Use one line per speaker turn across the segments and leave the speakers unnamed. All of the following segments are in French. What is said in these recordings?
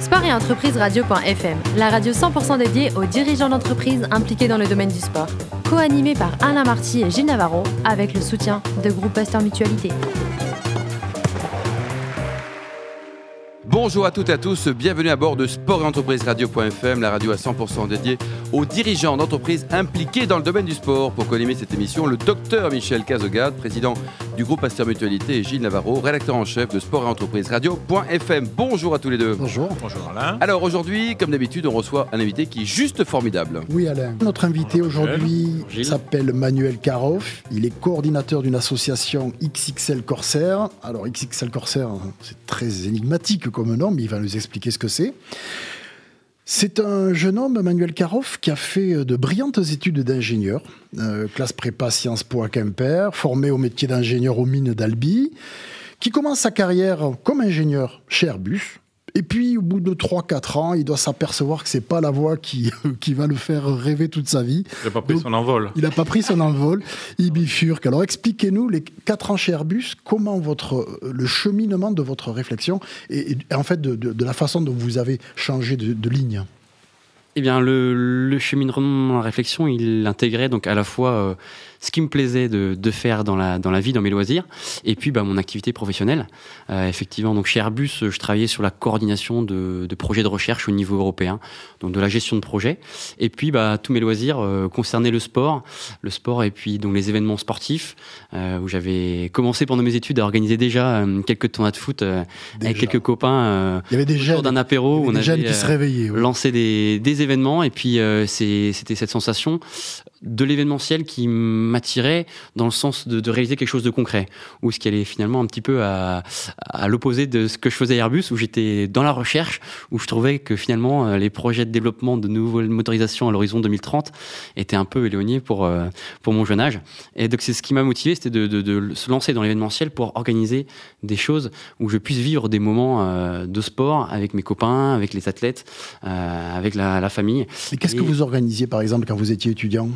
Sport et entreprise radio.fm, la radio 100% dédiée aux dirigeants d'entreprises impliqués dans le domaine du sport. Co-animée par Alain Marty et Gilles Navarro, avec le soutien de Groupe Pasteur Mutualité.
Bonjour à toutes et à tous, bienvenue à bord de Sport et Entreprise Radio.fm, la radio à 100% dédiée aux dirigeants d'entreprises impliqués dans le domaine du sport. Pour co cette émission, le docteur Michel Cazogade, président du groupe Pasteur Mutualité, et Gilles Navarro, rédacteur en chef de Sport et Entreprise Radio.fm. Bonjour à tous les deux.
Bonjour.
Bonjour Alain.
Alors aujourd'hui, comme d'habitude, on reçoit un invité qui est juste formidable.
Oui Alain. Notre invité aujourd'hui s'appelle Manuel Karoff. Il est coordinateur d'une association XXL Corsair. Alors XXL Corsair, c'est très énigmatique comme nom, mais il va nous expliquer ce que c'est. C'est un jeune homme, Manuel Karoff, qui a fait de brillantes études d'ingénieur, euh, classe prépa Sciences Po à Quimper, formé au métier d'ingénieur aux mines d'Albi, qui commence sa carrière comme ingénieur chez Airbus, et puis, au bout de 3-4 ans, il doit s'apercevoir que c'est pas la voie qui, qui va le faire rêver toute sa vie.
Il n'a pas pris son envol.
Il n'a pas pris son envol. Il bifurque. Alors, expliquez-nous, les 4 ans chez Airbus, comment votre, le cheminement de votre réflexion et, en fait de, de, la façon dont vous avez changé de, de ligne
eh bien, le, le cheminement, la réflexion, il intégrait donc à la fois euh, ce qui me plaisait de, de, faire dans la, dans la vie, dans mes loisirs, et puis bah, mon activité professionnelle. Euh, effectivement, donc chez Airbus, je travaillais sur la coordination de, de, projets de recherche au niveau européen, donc de la gestion de projets. Et puis, bah, tous mes loisirs euh, concernaient le sport, le sport et puis donc les événements sportifs, euh, où j'avais commencé pendant mes études à organiser déjà euh, quelques tournois de foot euh, avec quelques copains.
Il y avait des jeunes
d'un apéro,
on
avait
qui se réveillaient,
lancé des, des événements, et puis c'était cette sensation de l'événementiel qui m'attirait dans le sens de, de, réaliser quelque chose de concret, ou ce qui allait finalement un petit peu à, à l'opposé de ce que je faisais à Airbus, où j'étais dans la recherche, où je trouvais que finalement euh, les projets de développement de nouvelles motorisations à l'horizon 2030 étaient un peu éloignés pour, euh, pour mon jeune âge. Et donc c'est ce qui m'a motivé, c'était de, de, de, se lancer dans l'événementiel pour organiser des choses où je puisse vivre des moments euh, de sport avec mes copains, avec les athlètes, avec la, la famille.
Mais qu'est-ce que vous organisiez par exemple quand vous étiez étudiant?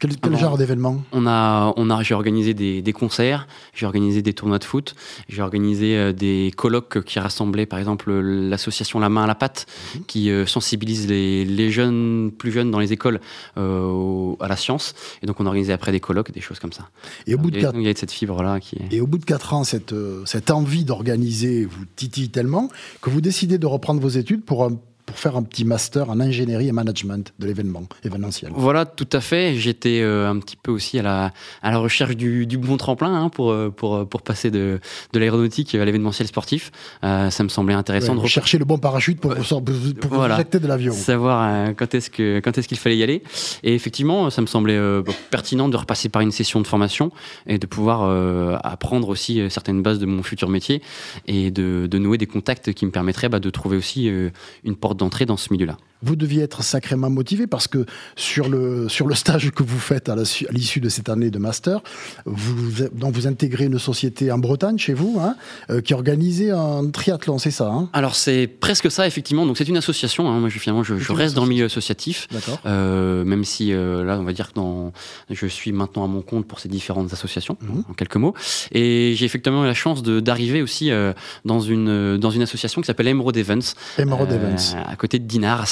Quel, quel genre d'événement?
On a, on a, j'ai organisé des, des concerts, j'ai organisé des tournois de foot, j'ai organisé euh, des colloques qui rassemblaient, par exemple, l'association La Main à la Patte, mmh. qui euh, sensibilise les, les, jeunes, plus jeunes dans les écoles euh, à la science. Et donc, on a organisé après des colloques, des choses comme ça.
Et au bout de
quatre... il y a cette fibre-là qui est...
Et au bout de quatre ans, cette, cette envie d'organiser vous titille tellement que vous décidez de reprendre vos études pour un pour faire un petit master en ingénierie et management de l'événement événementiel.
Voilà, tout à fait. J'étais euh, un petit peu aussi à la, à la recherche du, du bon tremplin hein, pour, euh, pour, euh, pour passer de, de l'aéronautique à l'événementiel sportif. Euh, ça me semblait intéressant
ouais,
de
chercher le bon parachute pour, pour, pour voilà. de l'avion.
Savoir quand est-ce que quand est-ce qu'il fallait y aller. Et effectivement, ça me semblait pertinent de repasser par une session de formation et de pouvoir apprendre aussi certaines bases de mon futur métier et de, de nouer des contacts qui me permettraient bah, de trouver aussi une porte dans ce milieu-là
vous deviez être sacrément motivé parce que sur le, sur le stage que vous faites à l'issue de cette année de master, vous, donc vous intégrez une société en Bretagne chez vous hein, euh, qui organisait un triathlon, c'est ça hein
Alors c'est presque ça effectivement. Donc c'est une association. Hein. Moi je, finalement je, je reste dans le milieu associatif, euh, même si euh, là on va dire que dans, je suis maintenant à mon compte pour ces différentes associations mmh. en quelques mots. Et j'ai effectivement eu la chance d'arriver aussi euh, dans une dans une association qui s'appelle Emerald Events.
Emerald Events.
À côté de Dinard à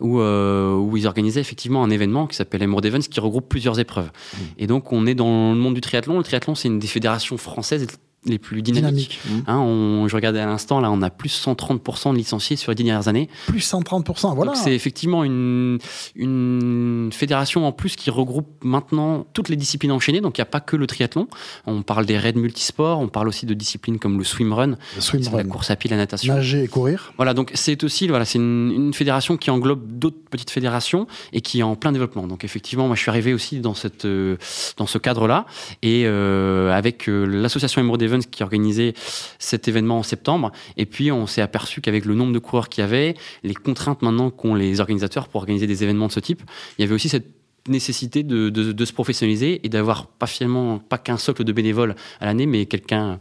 Où, euh, où ils organisaient effectivement un événement qui s'appelle Emerald Events qui regroupe plusieurs épreuves. Mmh. Et donc on est dans le monde du triathlon. Le triathlon, c'est une des fédérations françaises les plus dynamiques.
Dynamique.
Hein, on, je regardais à l'instant, là, on a plus 130% de licenciés sur les dernières années.
Plus 130%, voilà.
C'est effectivement une, une fédération en plus qui regroupe maintenant toutes les disciplines enchaînées. Donc il n'y a pas que le triathlon. On parle des raids multisports, on parle aussi de disciplines comme le swimrun,
le swim
la course à pied, la natation.
Nager et courir.
Voilà, donc c'est aussi voilà, c'est une, une, fédération qui englobe d'autres petites fédérations et qui est en plein développement. Donc effectivement, moi je suis arrivé aussi dans, cette, euh, dans ce cadre-là et euh, avec euh, l'association Emerald Qui organisait cet événement en septembre. Et puis, on s'est aperçu qu'avec le nombre de coureurs qu'il y avait, les contraintes maintenant qu'ont les organisateurs pour organiser des événements de ce type, il y avait aussi cette nécessité de, de, se professionnaliser et d'avoir pas finalement pas qu'un socle de bénévoles à l'année, mais quelqu'un,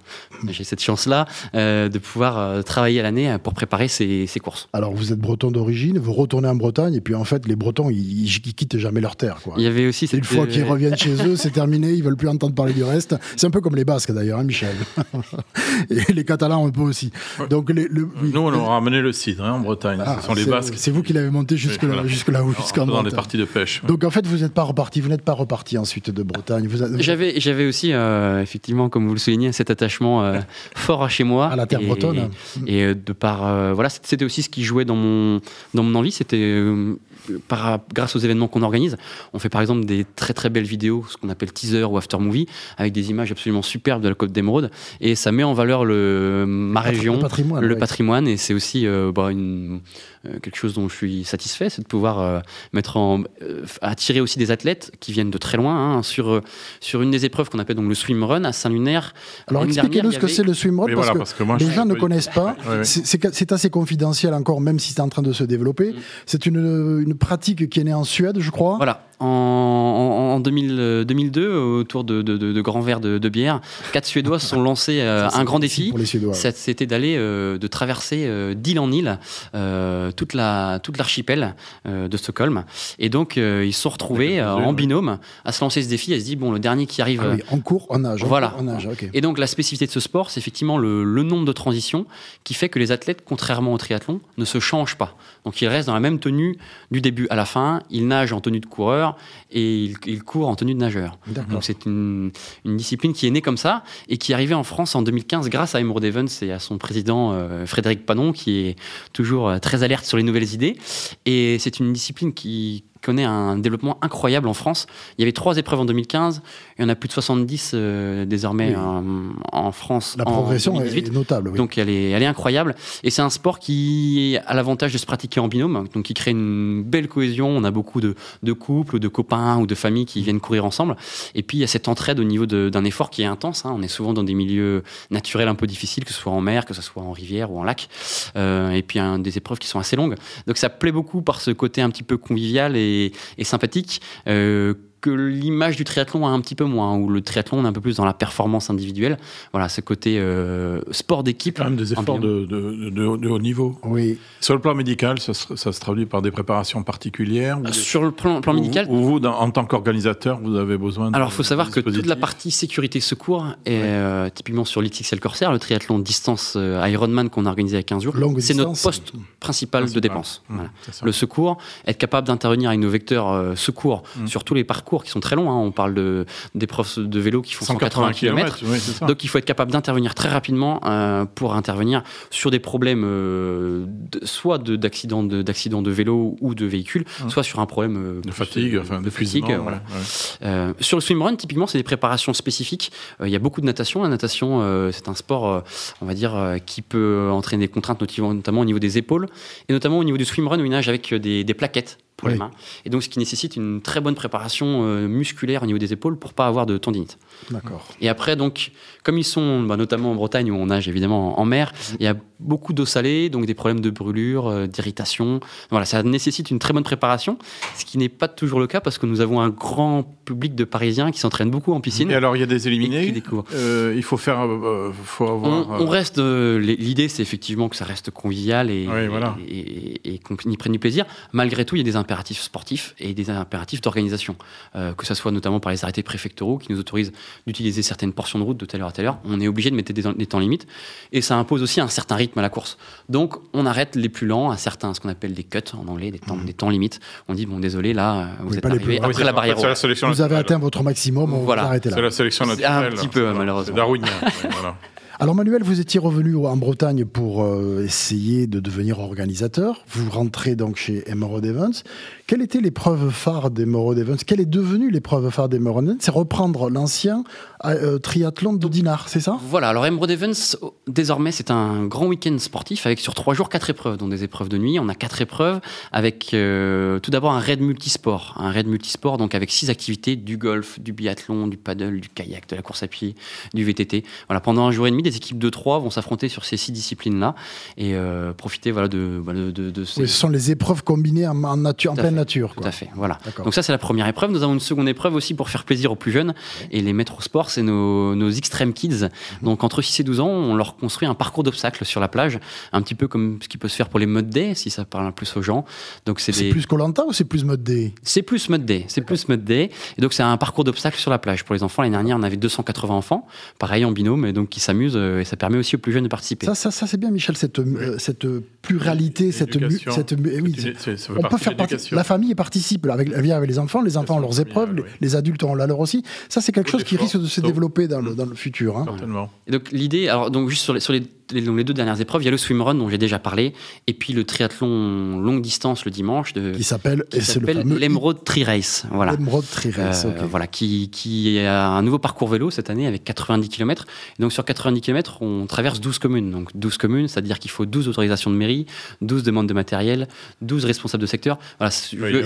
j'ai cette chance-là, euh, de pouvoir euh, travailler à l'année pour préparer ces, courses.
Alors vous êtes breton d'origine, vous retournez en Bretagne et puis en fait les Bretons ils, ils, quittent jamais leur terre. Quoi.
Il y avait aussi
cette... une fois qu'ils reviennent chez eux, c'est terminé, ils veulent plus entendre parler du reste. C'est un peu comme les Basques d'ailleurs, hein, Michel. et les Catalans un peu aussi.
Donc les, le, nous on a ramené le cidre hein, en Bretagne. Ce ah, sont les Basques.
C'est vous qui l'avez monté jusque là, jusque là, jusqu'en
dans les parties de pêche.
Donc en fait vous n'êtes pas reparti, vous n'êtes pas reparti ensuite de Bretagne.
J'avais j'avais aussi euh, effectivement comme vous le soulignez cet attachement euh, fort à chez moi.
À la terre bretonne.
Et, et de par euh, voilà c'était aussi ce qui jouait dans mon dans mon envie. C'était par, grâce aux événements qu'on organise, on fait par exemple des très très belles vidéos, ce qu'on appelle teaser ou after movie, avec des images absolument superbes de la Côte d'Émeraude, et ça met en valeur le, ma région, le patrimoine, et c'est aussi euh, bah, une, euh, quelque chose dont je suis satisfait, c'est de pouvoir euh, mettre en, attirer aussi des athlètes qui viennent de très loin hein, sur, sur une des épreuves qu'on appelle donc le swim run à Saint-Lunaire.
Alors expliquez-nous ce que c'est le swim run, parce, que, les gens ne connaissent pas. C'est assez confidentiel encore, même si c'est en train de se développer. Mm. C'est une, une pratique qui est née en Suède, je crois.
Voilà. En, 2002, euh, autour de, de, grands verres de, bière, quatre Suédois se sont lancés euh, un grand défi. C'était d'aller, euh, de traverser d'île en île toute la toute l'archipel de Stockholm. Et donc ils se sont retrouvés en binôme à se lancer ce défi. Elle se dit bon, le dernier qui arrive.
Ah en cours, en nage.
Voilà. Et donc la spécificité de ce sport, c'est effectivement le, le nombre de transitions qui fait que les athlètes, contrairement au triathlon, ne se changent pas. Donc ils restent dans la même tenue du début à la fin. Ils nagent en tenue de coureur et ils, courent en tenue de nageur. Donc c'est une, discipline qui est née comme ça et qui est arrivée en France en 2015 grâce à Emerald Evans et à son président euh, Frédéric Panon qui est toujours euh, très alerte sur les nouvelles idées. Et c'est une discipline qui connaît un développement incroyable en France. Il y avait trois épreuves en 2015, il y en a plus de 70 euh, désormais en, France.
La progression est notable.
Donc elle est, elle est incroyable. Et c'est un sport qui a l'avantage de se pratiquer en binôme, donc qui crée une belle cohésion. On a beaucoup de, de couples, de copains ou de familles qui viennent courir ensemble. Et puis il y a cette entraide au niveau d'un effort qui est intense. Hein. On est souvent dans des milieux naturels un peu difficiles, que ce soit en mer, que ce soit en rivière ou en lac. Euh, et puis un, des épreuves qui sont assez longues. Donc ça plaît beaucoup par ce côté un petit peu convivial et et, sympathique. Euh, que l'image du triathlon a un petit peu moins, où le triathlon est un peu plus dans la performance individuelle. Voilà, ce côté euh, sport d'équipe.
Quand même des efforts de, de, de, haut niveau.
Oui.
Sur le plan médical, ça se, ça se traduit par des préparations particulières
Sur le plan, plan médical
Ou vous, en tant qu'organisateur, vous avez besoin
Alors, il faut savoir que toute la partie sécurité secours, est, euh, typiquement sur l'XXL Corsair, le triathlon distance euh, Ironman qu'on a organisé à 15 jours, c'est notre poste principal, de dépense. Mmh, le secours, être capable d'intervenir avec nos vecteurs secours mmh. sur tous les parcours qui sont très longs. Hein. On parle de, des profs de vélo qui font 180, km. Donc il faut être capable d'intervenir très rapidement euh, pour intervenir sur des problèmes euh, soit d'accidents de, vélo ou de véhicule, mmh. soit sur un problème
euh, de fatigue, enfin, de, fatigue.
sur le swimrun, typiquement, c'est des préparations spécifiques. Il y a beaucoup de natation. La natation, c'est un sport, on va dire, qui peut entraîner des contraintes, notamment au niveau des épaules, et notamment au niveau du swimrun où il nage avec des, des plaquettes pour les mains. Et donc, ce qui nécessite une très bonne préparation euh, musculaire au niveau des épaules pour pas avoir de tendinite.
D'accord.
Et après, donc, comme ils sont, bah, notamment en Bretagne où on nage évidemment en mer, il y a beaucoup d'eau salée, donc des problèmes de brûlure, euh, d'irritation. Voilà, ça nécessite une très bonne préparation, ce qui n'est pas toujours le cas parce que nous avons un grand public de Parisiens qui s'entraînent beaucoup en piscine.
Et alors, il y a des éliminés. Euh, il faut faire, faut avoir.
On, reste. L'idée, c'est effectivement que ça reste convivial et, et, qu'on y prenne du plaisir. Malgré tout, il y a des impératifs sportifs et des impératifs d'organisation, euh, que ce soit notamment par les arrêtés préfectoraux qui nous autorisent d'utiliser certaines portions de route de telle heure à telle heure. On est obligé de mettre des, temps limites et ça impose aussi un certain rythme à la course. Donc on arrête les plus lents à certains, ce qu'on appelle des cuts en anglais, des temps, mmh. des temps limites. On dit bon désolé là, vous êtes arrivé après la barrière.
vous avez atteint votre maximum, on voilà. là.
C'est la sélection naturelle.
Un petit peu malheureusement.
Darwinien. voilà.
Alors Manuel, vous étiez revenu en Bretagne pour euh, essayer de devenir organisateur. Vous rentrez donc chez Emerald Events. Quelle était l'épreuve phare d'Emerald Events Quelle est devenue l'épreuve phare d'Emerald Events C'est reprendre l'ancien euh, triathlon de Dinard, c'est ça?
Voilà, alors Emerald Events, désormais, c'est un grand week-end sportif avec sur trois jours quatre épreuves, dont des épreuves de nuit. On a quatre épreuves avec euh, tout d'abord un raid multisport. Un raid multisport, donc avec six activités du golf, du biathlon, du paddle, du kayak, de la course à pied, du VTT. Voilà, pendant un jour et demi, des équipes de trois vont s'affronter sur ces six disciplines-là et euh, profiter voilà, de, de, de,
ces... ce sont les épreuves combinées en, nature, en pleine nature.
Tout à fait, voilà. Donc ça, c'est la première épreuve. Nous avons une seconde épreuve aussi pour faire plaisir aux plus jeunes et les mettre au sport c'est nos, nos Extreme Kids. Mhm. Donc entre 6 et 12 ans, on leur construit un parcours d'obstacles sur la plage, un petit peu comme ce qui peut se faire pour les mud day, si ça parle plus aux gens.
Donc c'est des... plus Colanta ou c'est plus mud day
C'est plus mud day, c'est plus mud day. Et donc c'est un parcours d'obstacles sur la plage pour les enfants. L'année dernière, on avait 280 enfants, pareil en binôme, et donc qui s'amusent euh, et ça permet aussi aux plus jeunes de participer.
Ça, ça, ça c'est bien, Michel, cette, euh, cette pluralité, cette, cette oui, on peut faire partie. La famille participe avec, elle vient avec les enfants, les enfants ont leurs épreuves, les, adultes ont la leur aussi. Ça, c'est quelque chose qui risque de se développer dans le, dans le futur. Hein.
Certainement. Et donc l'idée, alors donc juste sur les, sur les les, les, deux dernières épreuves, il y a le swimrun dont j'ai déjà parlé, et puis le triathlon longue distance le dimanche de
qui s'appelle
l'Emerald Tri Race, voilà.
L'Emerald Tri Race,
euh, voilà, qui, qui a un nouveau parcours vélo cette année avec 90 km. Et donc sur 90 km, on traverse 12 communes. Donc 12 communes, c'est-à-dire qu'il faut 12 autorisations de mairie, 12 demandes de matériel, 12 responsables de secteur. Voilà,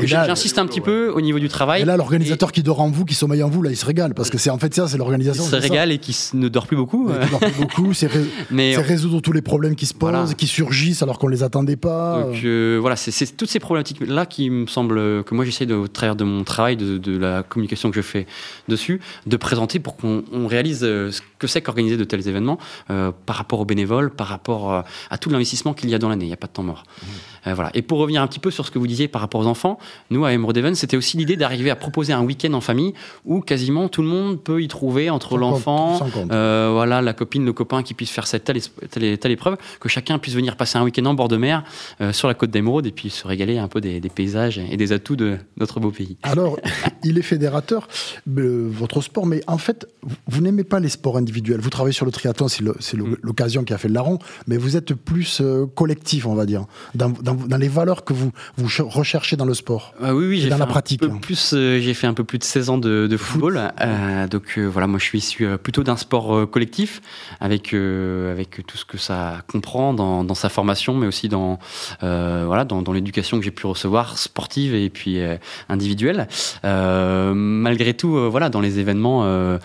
j'insiste un petit peu au niveau du travail.
Et là, l'organisateur qui dort en vous, qui sommeille en vous, là, il se régale parce que c'est en fait ça, c'est l'organisation. Il
se régale et qui ne dort plus beaucoup.
Il dort plus beaucoup. C'est résoudre tous les problèmes qui se posent, qui surgissent alors qu'on les attendait pas.
Donc euh, voilà, c'est toutes ces problématiques là qui me semblent que moi j'essaie de, au travers de mon travail, de, la communication que je fais dessus, de présenter pour qu'on réalise euh, ce que c'est qu'organiser de tels événements euh, par rapport aux bénévoles, par rapport à tout l'investissement qu'il y a dans l'année. Il n'y a pas de temps mort. Mmh. voilà. Et pour revenir un petit peu sur ce que vous disiez par rapport aux enfants, nous à Emerald Event, c'était aussi l'idée d'arriver à proposer un week-end en famille où quasiment tout le monde peut y trouver entre l'enfant, voilà, la copine, le copain qui puisse faire cette telle, telle, telle épreuve, que chacun puisse venir passer un week-end en bord de mer euh, sur la côte d'Emeraude et puis se régaler un peu des, paysages et des atouts de notre beau pays.
Alors, il est fédérateur, euh, votre sport, mais en fait, vous, n'aimez pas les sports individuels. Vous travaillez sur le triathlon, c'est mm. l'occasion qui a fait le larron, mais vous êtes plus euh, collectif, on va dire, dans, les valeurs que vous, vous recherchez dans le sport.
Ah oui, oui,
j'ai dans la pratique.
plus, j'ai fait un peu plus de 16 ans de, football, donc voilà, moi je suis issu plutôt d'un sport collectif avec avec tout ce que ça comprend dans, sa formation, mais aussi dans, euh, voilà, dans, l'éducation que j'ai pu recevoir, sportive et puis euh, individuelle. Euh, malgré tout, voilà, dans les événements,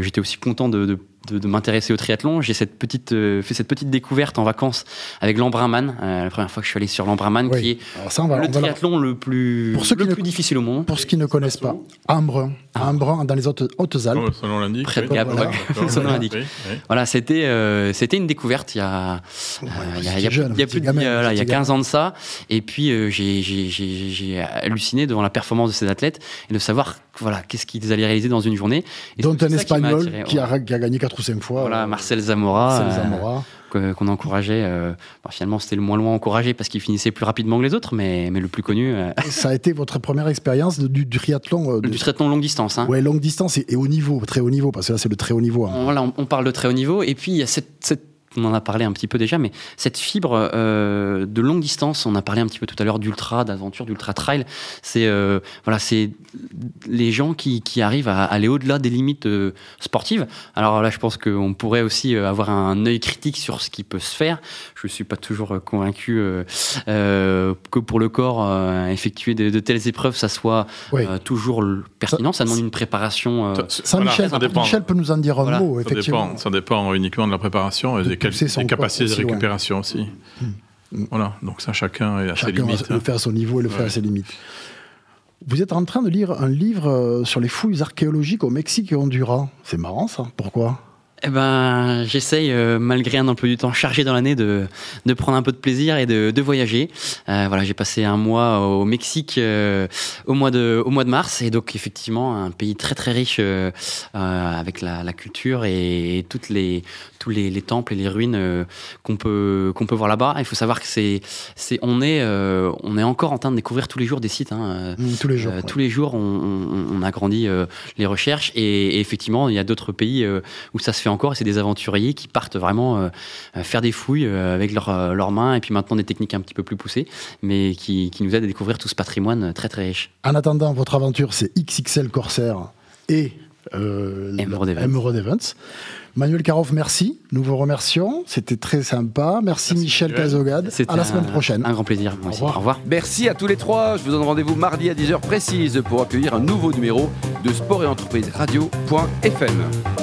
j'étais aussi content de, m'intéresser au triathlon. J'ai cette petite, euh, fait cette petite découverte en vacances avec l'Embrunman, euh, la première fois que je suis allé sur l'Embrunman, qui est le triathlon le plus, pour ceux le plus difficile au monde.
Pour ceux qui ne connaissent pas, Embrun, ah. Embrun dans les Hautes-Alpes.
Oh,
Près de Gap, voilà. Voilà, c'était, euh, c'était une découverte il y a, il y a, il y a plus de, il y a 15 ans de ça. Et puis, j'ai, j'ai, j'ai halluciné devant la performance de ces athlètes et de savoir, voilà, qu'est-ce qu'ils allaient réaliser dans une journée.
Et Dont un Espagnol qui, a, qui a gagné 4 fois.
Voilà, euh, Marcel Zamora. Euh, qu'on encourageait. Euh, finalement, c'était le moins loin encouragé parce qu'il finissait plus rapidement que les autres, mais, mais le plus connu.
Ça a été votre première expérience du, triathlon
Du triathlon longue distance. Hein.
Ouais, longue distance et, haut niveau, très haut niveau, parce que là, c'est le très haut niveau.
Hein. Voilà, on, parle de très haut niveau. Et puis, il y a cette on en a parlé un petit peu déjà, mais cette fibre euh, de longue distance, on a parlé un petit peu tout à l'heure d'ultra, d'aventure, d'ultra trail, c'est euh, voilà, c'est les gens qui, qui, arrivent à aller au-delà des limites euh, sportives. Alors là, je pense qu'on pourrait aussi avoir un œil critique sur ce qui peut se faire. Je suis pas toujours convaincu que pour le corps, effectuer de, telles épreuves, ça soit toujours pertinent. Ça, demande une préparation.
Saint-Michel Michel peut nous en dire un mot, effectivement.
Ça dépend, ça dépend uniquement de la préparation des capacités de récupération aussi. Hmm. Voilà, donc ça, chacun est à ses limites.
Chacun le faire à son niveau et le faire à ses limites. Vous êtes en train de lire un livre euh, sur les fouilles archéologiques au Mexique et Honduras. C'est marrant ça. Pourquoi?
Eh ben, j'essaye, euh, malgré un emploi du temps chargé dans l'année, de, de prendre un peu de plaisir et de, de voyager. Euh, voilà, j'ai passé un mois au Mexique euh, au, mois de, au mois de mars, et donc effectivement un pays très très riche avec la, la, culture et, toutes les, tous les, les, temples et les ruines qu'on peut, qu'on peut voir là-bas. Il faut savoir que c'est, c'est, on est, on est encore en train de découvrir tous les jours des sites. Hein.
Mmh, tous les jours.
Tous les jours, on, on, on agrandit les recherches, et, et, effectivement, il y a d'autres pays où ça se fait encore, c'est des aventuriers qui partent vraiment euh, faire des fouilles euh, avec euh, leurs mains, et puis maintenant des techniques un petit peu plus poussées, mais qui, nous aident à découvrir tout ce patrimoine très très riche.
En attendant, votre aventure, c'est XXL Corsair et euh, Emerald, Events. Emerald, Events. Manuel Caroff, merci. Nous vous remercions. C'était très sympa. Merci, Michel Cazogade. À la semaine prochaine.
Un grand plaisir. Au revoir.
Merci à tous les trois. Je vous donne rendez-vous mardi à 10h précise pour accueillir un nouveau numéro de sport et entreprise radio.fm.